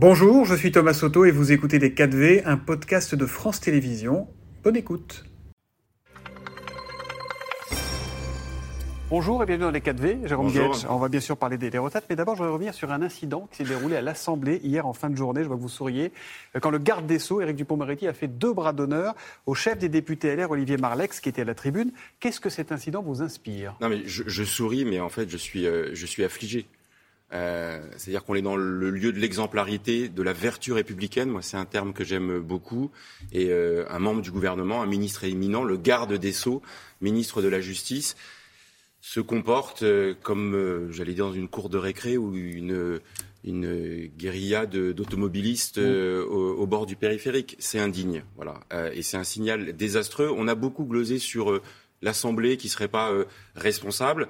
Bonjour, je suis Thomas Soto et vous écoutez Les 4V, un podcast de France Télévisions. Bonne écoute. Bonjour et bienvenue dans les 4V. Jérôme Guetch, on va bien sûr parler des, retraites, mais d'abord je voudrais revenir sur un incident qui s'est déroulé à l'Assemblée hier en fin de journée, je vois que vous souriez, quand le garde des Sceaux, Éric Dupond-Moretti, a fait deux bras d'honneur au chef des députés LR, Olivier Marlex, qui était à la tribune. Qu'est-ce que cet incident vous inspire? Non mais je, souris, mais en fait je suis, euh, je suis affligé. Euh, c'est-à-dire qu'on est dans le lieu de l'exemplarité, de la vertu républicaine. Moi, c'est un terme que j'aime beaucoup. Et euh, un membre du gouvernement, un ministre éminent, le garde des Sceaux, ministre de la Justice, se comporte euh, comme, j'allais dire, dans une cour de récré ou une, une guérilla d'automobilistes mmh. au, bord du périphérique. C'est indigne, voilà. et c'est un signal désastreux. On a beaucoup glosé sur l'Assemblée qui serait pas responsable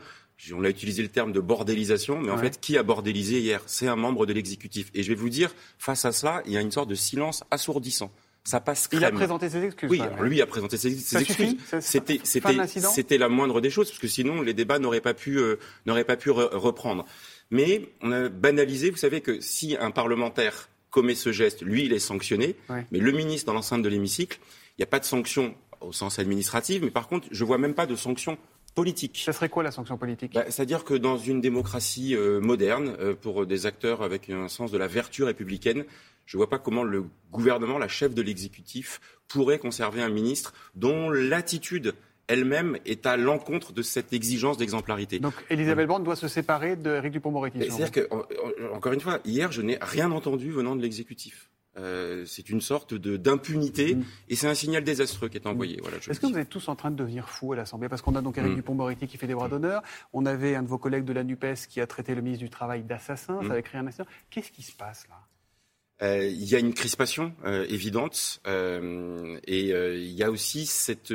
on a utilisé le terme de bordélisation, mais en fait, qui a bordélisé hier? C'est un membre de l'exécutif. Et je vais vous dire, face à cela, il y a une sorte de silence assourdissant. Ça passe crème. Il a présenté ses excuses. Oui, lui a présenté ses, excuses. C'était, c'était, la moindre des choses, parce que sinon les débats n'auraient pas pu, euh, n'auraient pas pu reprendre. Mais on a banalisé. Vous savez que si un parlementaire commet ce geste, lui, il est sanctionné. Mais le ministre, dans l'enceinte de l'hémicycle, il n'y a pas de sanction au sens administratif, mais par contre, je vois même pas de sanction politique. Ça serait quoi la sanction politique? Bah, C'est-à-dire que dans une démocratie euh, moderne, euh, pour des acteurs avec un sens de la vertu républicaine, je ne vois pas comment le gouvernement, la chef de l'exécutif, pourrait conserver un ministre dont l'attitude elle-même est à l'encontre de cette exigence d'exemplarité. Donc Elisabeth Borne doit se séparer d'Éric Dupond-Moretti. C'est-à-dire que, encore une fois, hier, je n'ai rien entendu venant de l'exécutif. Euh, c'est une sorte d'impunité mm. et c'est un signal désastreux qui est envoyé. Mm. Voilà, Est-ce que vous êtes tous en train de devenir fous à l'Assemblée? Parce qu'on a donc Eric mm. Dupont-Moretti qui fait des bras d'honneur, on avait un de vos collègues de la NUPES qui a traité le ministre du Travail d'assassin, ça avait créé un accident. Qu'est-ce qui se passe là? Euh, il y a une crispation euh, évidente et il y a aussi cette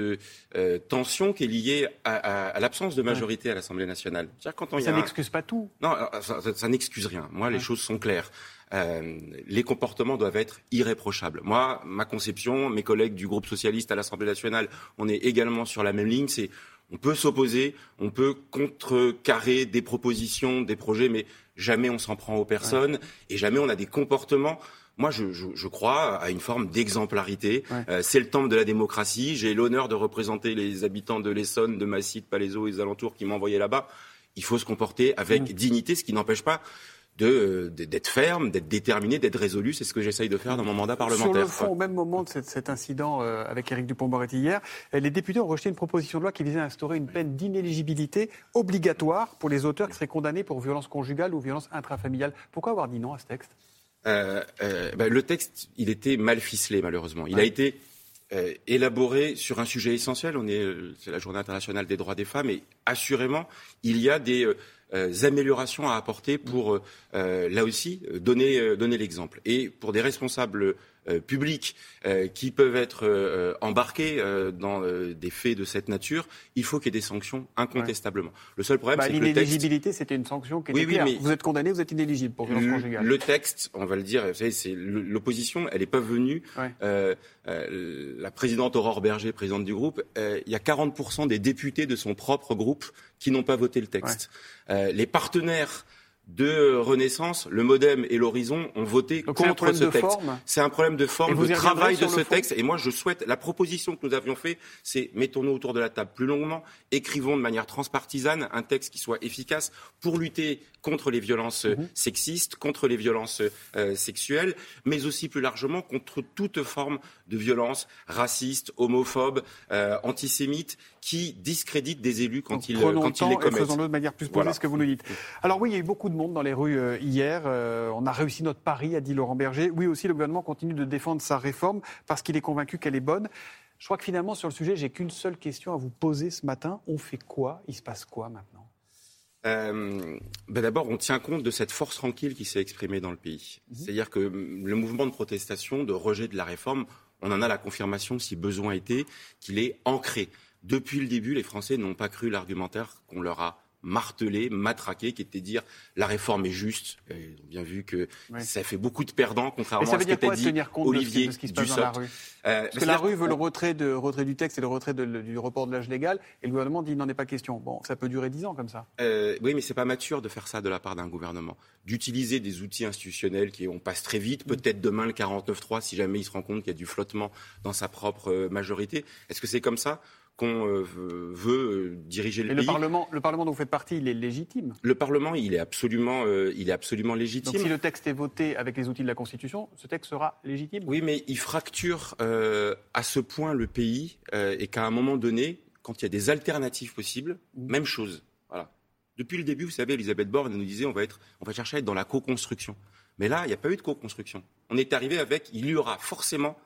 tension qui est liée à, l'absence de majorité à l'Assemblée nationale. Quand on ça n'excuse pas tout. Non, ça, n'excuse rien. Moi, les choses sont claires. Euh, les comportements doivent être irréprochables. Moi, ma conception, mes collègues du groupe socialiste à l'Assemblée nationale, on est également sur la même ligne. C'est on peut s'opposer, on peut contrecarrer des propositions, des projets, mais jamais on s'en prend aux personnes et jamais on a des comportements. Moi, je, crois à une forme d'exemplarité. Euh, c'est le temple de la démocratie. J'ai l'honneur de représenter les habitants de l'Essonne, de Massy, de Palaiseau et des alentours qui m'ont envoyé là-bas. Il faut se comporter avec dignité, ce qui n'empêche pas d'être ferme, d'être déterminé, d'être résolu. C'est ce que j'essaye de faire dans mon mandat parlementaire. Sur le fond, au même moment de cet, incident euh, avec Éric Dupond-Moretti hier, euh, les députés ont rejeté une proposition de loi qui visait à instaurer une peine d'inéligibilité obligatoire pour les auteurs qui seraient condamnés pour violence conjugale ou violence intrafamiliale. Pourquoi avoir dit non à ce texte? Euh, ben, Le texte, il était mal ficelé, malheureusement. Il a été élaboré sur un sujet essentiel. On est, c'est la Journée internationale des droits des femmes, et assurément, il y a des euh, améliorations à apporter pour, euh, là aussi, donner, euh, donner l'exemple. Et pour des responsables publics qui peuvent être embarqués dans des faits de cette nature, il faut qu'il y ait des sanctions incontestablement. Le seul problème, bah, c'est que l'inéligibilité, c'était une sanction qui était oui, claire. Vous êtes condamné, vous êtes inéligible pour violence conjugale. Le texte, on va le dire, vous savez, c'est l'opposition, elle n'est pas venue. la présidente Aurore Berger, présidente du groupe, il y a 40% des députés de son propre groupe qui n'ont pas voté le texte. Euh, les partenaires de Renaissance, le Modem et l'Horizon ont voté contre ce texte. C'est un problème de forme, de travail de ce texte. Et moi, je souhaite, la proposition que nous avions faite, c'est mettons-nous autour de la table plus longuement, écrivons de manière transpartisane un texte qui soit efficace pour lutter contre les violences mhm. sexistes, contre les violences euh, sexuelles, mais aussi plus largement contre toute forme de violence raciste, homophobe, euh, antisémite, qui discrédite des élus quand, ils, quand ils les commettent. Faisons-le de manière plus posée, ce que vous nous dites. Alors oui, il y a eu beaucoup de monde dans les rues euh, hier. on a réussi notre pari, a dit Laurent Berger. Oui aussi, le gouvernement continue de défendre sa réforme parce qu'il est convaincu qu'elle est bonne. Je crois que finalement, sur le sujet, j'ai qu'une seule question à vous poser ce matin. On fait quoi? Il se passe quoi maintenant? Euh, ben D'abord, on tient compte de cette force tranquille qui s'est exprimée dans le pays. Mhm. C'est-à-dire que le mouvement de protestation, de rejet de la réforme, on en a la confirmation, si besoin était, qu'il est ancré. Depuis le début, les Français n'ont pas cru l'argumentaire qu'on leur a martelé, matraqué, qui était de dire la réforme est juste. Et on a bien vu que ça fait beaucoup de perdants, contrairement à ce que dit tenir compte Olivier de ce qui se passe dans la rue euh, Parce que la rue veut le retrait, de, retrait du texte et le retrait du report de l'âge légal, et le gouvernement dit n'en est pas question. Bon, ça peut durer dix ans comme ça. Euh, oui, mais c'est pas mature de faire ça de la part d'un gouvernement. D'utiliser des outils institutionnels qui on passe très vite, mm. peut-être demain le 49-3 si jamais il se rend compte qu'il y a du flottement dans sa propre euh, majorité. Est-ce que c'est comme ça? Qu'on euh, veut euh, diriger le pays. Le Parlement, le Parlement dont vous faites partie, il est légitime Le Parlement, il est absolument, euh, il est absolument légitime. Donc si le texte est voté avec les outils de la Constitution, ce texte sera légitime? Oui, mais il fracture à ce point le pays et qu'à un moment donné, quand il y a des alternatives possibles, mmh. même chose. Voilà. Depuis le début, vous savez, Elisabeth Borne nous disait on va, être, on va chercher à être dans la co-construction. Mais là, il n'y a pas eu de co-construction. On est arrivé avec il y aura forcément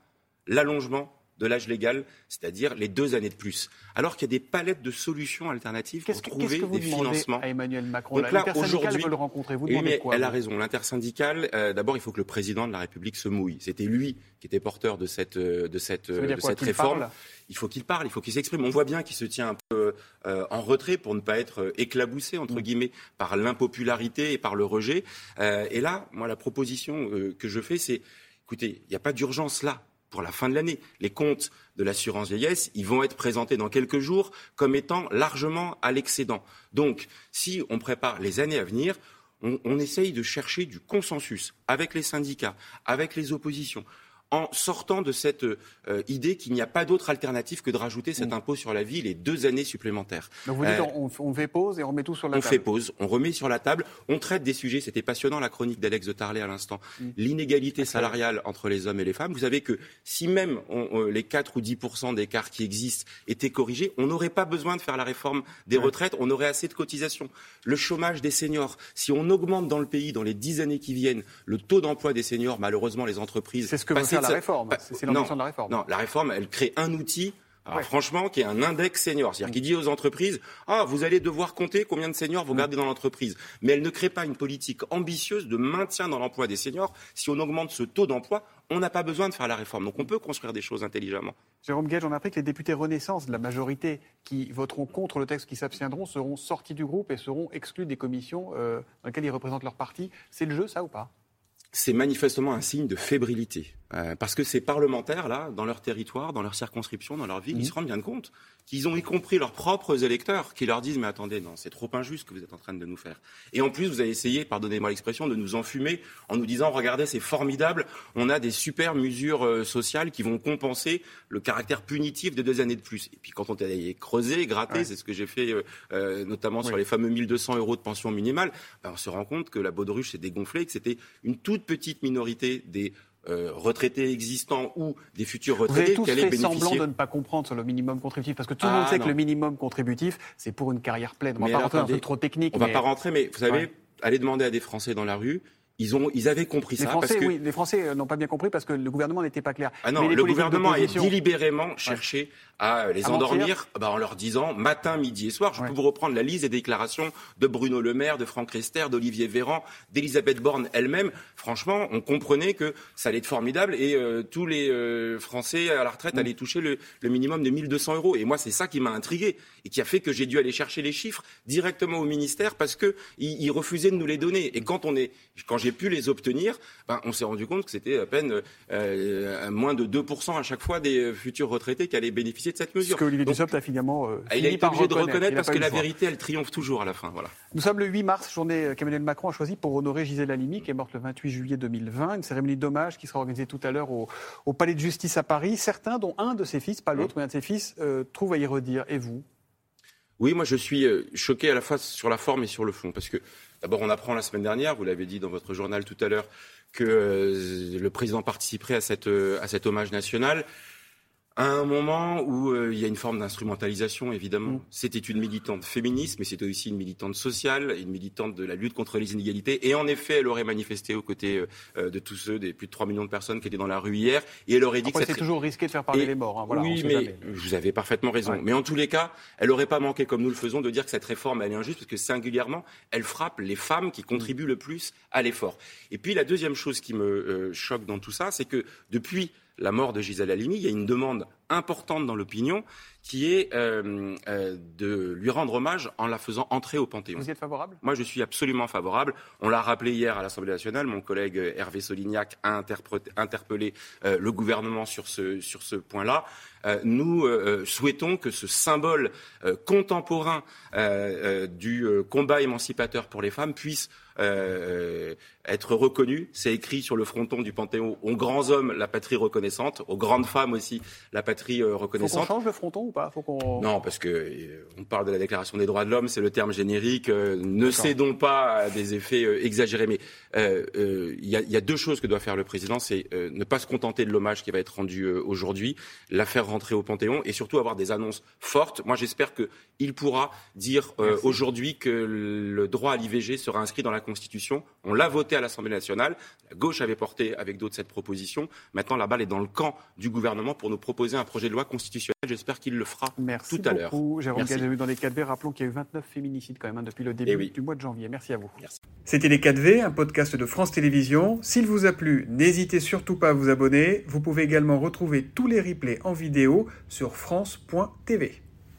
l'allongement de l'âge légal, c'est-à-dire les deux années de plus. Alors qu'il y a des palettes de solutions alternatives pour trouver des financements. À Emmanuel Macron Donc là, aujourd'hui, veut le rencontrer. Vous mais elle a raison. L'intersyndicale, euh, d'abord, il faut que le président de la République se mouille. C'était lui qui était porteur de cette euh, de cette de cette réforme? Il faut qu'il parle, il faut qu'il s'exprime. On voit bien qu'il se tient un peu euh, en retrait pour ne pas être éclaboussé entre mm. guillemets par l'impopularité et par le rejet. et là, moi, la proposition que je fais, c'est écoutez, il n'y a pas d'urgence là pour la fin de l'année. Les comptes de l'assurance vieillesse, ils vont être présentés dans quelques jours comme étant largement à l'excédent. Donc, si on prépare les années à venir, on, on essaye de chercher du consensus avec les syndicats, avec les oppositions en sortant de cette euh, idée qu'il n'y a pas d'autre alternative que de rajouter cet mm. impôt sur la vie les deux années supplémentaires. Donc vous dites euh, on, fait pause et on remet tout sur la table. On fait pause, on remet sur la table, on traite des sujets. C'était passionnant la chronique d'Alex de Tarlet à l'instant. Mm. L'inégalité salariale entre les hommes et les femmes. Vous savez que si même les 4 ou 10 d'écart qui existent étaient corrigés, on n'aurait pas besoin de faire la réforme des retraites. On aurait assez de cotisations. Le chômage des seniors. Si on augmente dans le pays dans les dix années qui viennent le taux d'emploi des seniors, malheureusement les entreprises. C'est ce que la réforme. Bah, c'est l'ambition de la réforme. Non, la réforme, elle crée un outil franchement, qui est un index senior. C'est-à-dire qui dit aux entreprises, ah, vous allez devoir compter combien de seniors vous gardez dans l'entreprise. Mais elle ne crée pas une politique ambitieuse de maintien dans l'emploi des seniors. Si on augmente ce taux d'emploi, on n'a pas besoin de faire la réforme. Donc on peut construire des choses intelligemment. Jérôme Gage, on a appris que les députés Renaissance de la majorité qui voteront contre le texte, qui s'abstiendront, seront sortis du groupe et seront exclus des commissions euh, dans lesquelles ils représentent leur parti. C'est le jeu, ça ou pas? C'est manifestement un signe de fébrilité. Euh, parce que ces parlementaires-là, dans leur territoire, dans leur circonscription, dans leur ville, ils mmh. se rendent bien compte qu'ils ont y compris leurs propres électeurs qui leur disent mais attendez, non, c'est trop injuste ce que vous êtes en train de nous faire. Et en plus, vous avez essayé, pardonnez-moi l'expression, de nous enfumer en nous disant regardez, c'est formidable, on a des super mesures euh, sociales qui vont compenser le caractère punitif de deux années de plus. Et puis quand on est creusé, gratté, c'est ce que j'ai fait euh, notamment sur les fameux 1200 euros de pension minimale, ben, on se rend compte que la baudruche s'est dégonflée, que c'était une toute petite minorité des euh, retraités existants ou des futurs retraités qui allaient bénéficier. Semblant de ne pas comprendre sur le minimum contributif, parce que tout le monde ah, sait que le minimum contributif, c'est pour une carrière pleine. On ne va pas rentrer dans un truc trop technique. On ne va pas rentrer, mais vous savez, allez demander à des Français dans la rue, ils, ont, ils avaient compris les ça. Français, parce que... oui, les Français euh, n'ont pas bien compris parce que le gouvernement n'était pas clair. Ah non, le gouvernement a délibérément cherché à les endormir bah, en leur disant matin, midi et soir. Je peux vous reprendre la liste des déclarations de Bruno Le Maire, de Franck Rester, d'Olivier Véran, d'Elisabeth Borne elle-même. Franchement, on comprenait que ça allait être formidable et euh, tous les euh, Français à la retraite mm. allaient toucher le, le, minimum de 1200 euros. Et moi, c'est ça qui m'a intrigué et qui a fait que j'ai dû aller chercher les chiffres directement au ministère parce que ils, refusaient de nous les donner. Et quand on est, quand j'ai pu les obtenir, ben, on s'est rendu compte que c'était à peine euh, moins de 2% à chaque fois des futurs retraités qui allaient bénéficier de cette mesure. Ce que Olivier Dussopt a finalement euh, il a été obligé de reconnaître parce que la vérité, elle triomphe toujours à la fin. Voilà. Nous sommes le 8 mars, journée qu'Emmanuel Macron a choisie pour honorer Gisèle Halimi, qui est morte le 28 juillet 2020. Une cérémonie d'hommage qui sera organisée tout à l'heure au, Palais de Justice à Paris. Certains, dont un de ses fils, pas l'autre, mais un de ses fils, euh, trouvent à y redire. Et vous? Oui, moi je suis euh, choqué à la fois sur la forme et sur le fond. Parce que d'abord, on apprend la semaine dernière, vous l'avez dit dans votre journal tout à l'heure, que le président participerait à, cette, à cet hommage national à un moment où euh, il y a une forme d'instrumentalisation, évidemment. Mm. C'était une militante féministe, mais c'était aussi une militante sociale, une militante de la lutte contre les inégalités. Et en effet, elle aurait manifesté aux côtés euh, euh, de tous ceux, des plus de 3 millions de personnes qui étaient dans la rue hier. Et elle aurait dit que c'est toujours risqué de faire parler les morts. Hein, voilà, oui, mais vous avez parfaitement raison. Mais en tous les cas, elle n'aurait pas manqué, comme nous le faisons, de dire que cette réforme elle est injuste, parce que singulièrement, elle frappe les femmes qui contribuent le plus à l'effort. Et puis la deuxième chose qui me choque dans tout ça, c'est que depuis la mort de Gisèle Halimi, il y a une demande importante dans l'opinion qui est euh, euh, de lui rendre hommage en la faisant entrer au Panthéon. Vous êtes favorable? Moi, je suis absolument favorable. On l'a rappelé hier à l'Assemblée nationale. Mon collègue Hervé Solignac a interpellé euh, le gouvernement sur ce, sur ce point-là. nous souhaitons que ce symbole contemporain du combat émancipateur pour les femmes puisse euh, être reconnu. C'est écrit sur le fronton du Panthéon aux grands hommes la patrie reconnaissante, aux grandes femmes aussi la patrie euh, reconnaissante. Faut qu'on change le fronton ou pas? Faut. Non, parce que euh, on parle de la Déclaration des droits de l'homme, c'est le terme générique. ne cédons pas à des effets exagérés. Mais il y, y, a deux choses que doit faire le président, c'est ne pas se contenter de l'hommage qui va être rendu aujourd'hui, la faire rentrer au Panthéon et surtout avoir des annonces fortes. Moi, j'espère qu'il pourra dire aujourd'hui que le droit à l'IVG sera inscrit dans la Constitution. On l'a voté à l'Assemblée nationale. La gauche avait porté avec d'autres cette proposition. Maintenant, la balle est dans le camp du gouvernement pour nous proposer un projet de loi constitutionnel. J'espère qu'il le fera tout à l'heure. Merci Jérôme Gallagher dans les 4V. Rappelons qu'il y a eu 29 féminicides quand même hein, depuis le début eh du mois de janvier. Merci à vous. C'était les 4V, un podcast de France Télévisions. S'il vous a plu, n'hésitez surtout pas à vous abonner. Vous pouvez également retrouver tous les replays en vidéo sur France.tv.